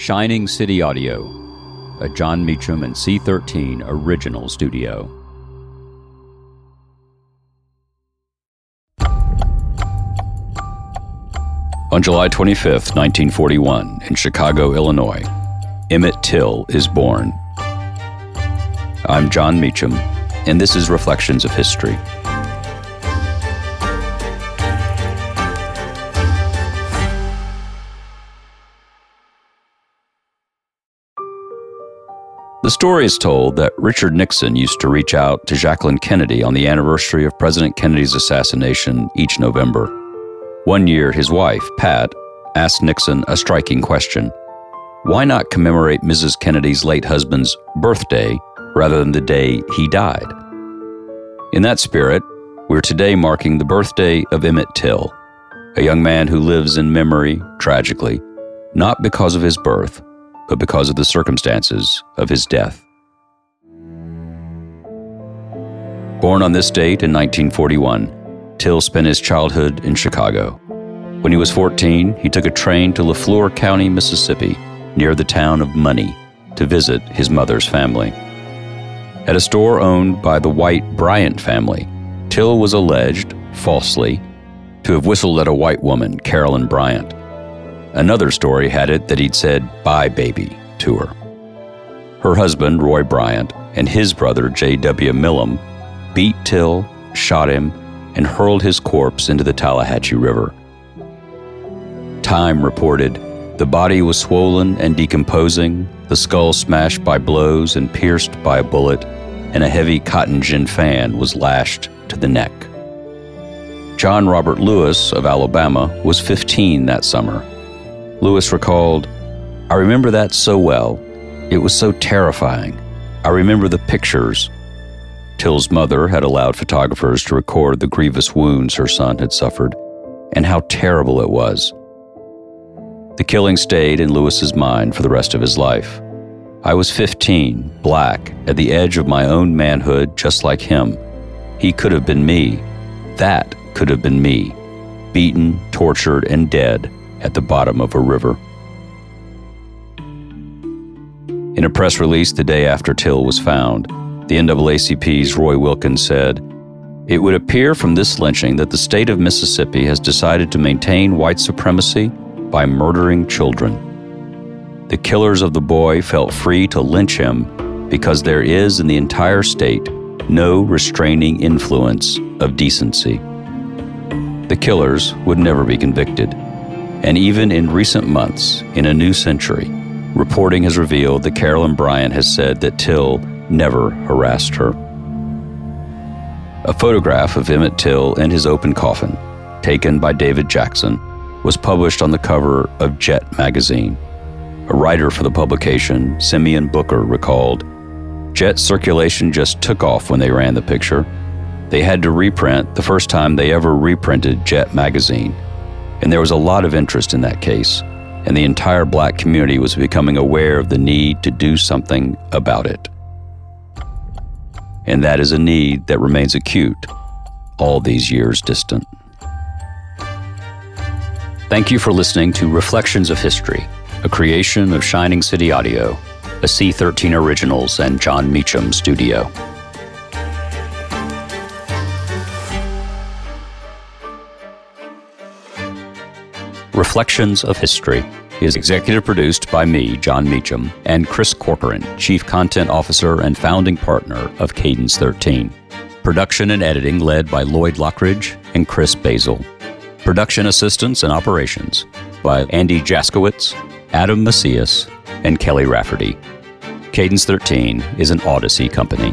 Shining City Audio, a Jon Meacham and C13 original studio. On July 25, 1941, in Chicago, Illinois, Emmett Till is born. I'm Jon Meacham, and this is Reflections of History. The story is told that Richard Nixon used to reach out to Jacqueline Kennedy on the anniversary of President Kennedy's assassination each November. One year, his wife, Pat, asked Nixon a striking question Why not commemorate Mrs. Kennedy's late husband's birthday rather than the day he died? In that spirit, we're today marking the birthday of Emmett Till, a young man who lives in memory, tragically, not because of his birth, but because of the circumstances of his death. Born on this date in 1941, Till spent his childhood in Chicago. When he was 14, he took a train to LeFlore County, Mississippi, near the town of Money, to visit his mother's family. At a store owned by the White Bryant family, Till was alleged, falsely, to have whistled at a white woman, Carolyn Bryant. Another story had it that he'd said, Bye, baby, to her. Her husband, Roy Bryant, and his brother, J.W. Milam, beat Till, shot him, and hurled his corpse into the Tallahatchie River. Time reported the body was swollen and decomposing, the skull smashed by blows and pierced by a bullet, and a heavy cotton gin fan was lashed to the neck. John Robert Lewis of Alabama was 15 that summer Lewis recalled, I remember that so well. It was so terrifying. I remember the pictures. Till's mother had allowed photographers to record the grievous wounds her son had suffered and how terrible it was. The killing stayed in Lewis's mind for the rest of his life. I was 15, black, at the edge of my own manhood, just like him. He could have been me. That could have been me. Beaten, tortured, and dead at the bottom of a river. In a press release the day after Till was found, the NAACP's Roy Wilkins said, It would appear from this lynching that the state of Mississippi has decided to maintain white supremacy by murdering children. The killers of the boy felt free to lynch him because there is in the entire state no restraining influence of decency. The killers would never be convicted. And even in recent months, in a new century, reporting has revealed that Carolyn Bryant has said that Till never harassed her. A photograph of Emmett Till in his open coffin, taken by David Jackson, was published on the cover of Jet magazine. A writer for the publication, Simeon Booker, recalled Jet circulation just took off when they ran the picture. They had to reprint the first time they ever reprinted Jet magazine and there was a lot of interest in that case, and the entire black community was becoming aware of the need to do something about it. And that is a need that remains acute, all these years distant. Thank you for listening to Reflections of History, a creation of Shining City Audio, a C13 Originals and Jon Meacham studio. Reflections of History is executive produced by me, Jon Meacham, and Chris Corcoran, Chief Content Officer and founding partner of Cadence 13. Production and editing led by Lloyd Lockridge and Chris Basil. Production assistance and operations by Andy Jaskowitz, Adam Macias, and Kelly Rafferty. Cadence 13 is an Odyssey company.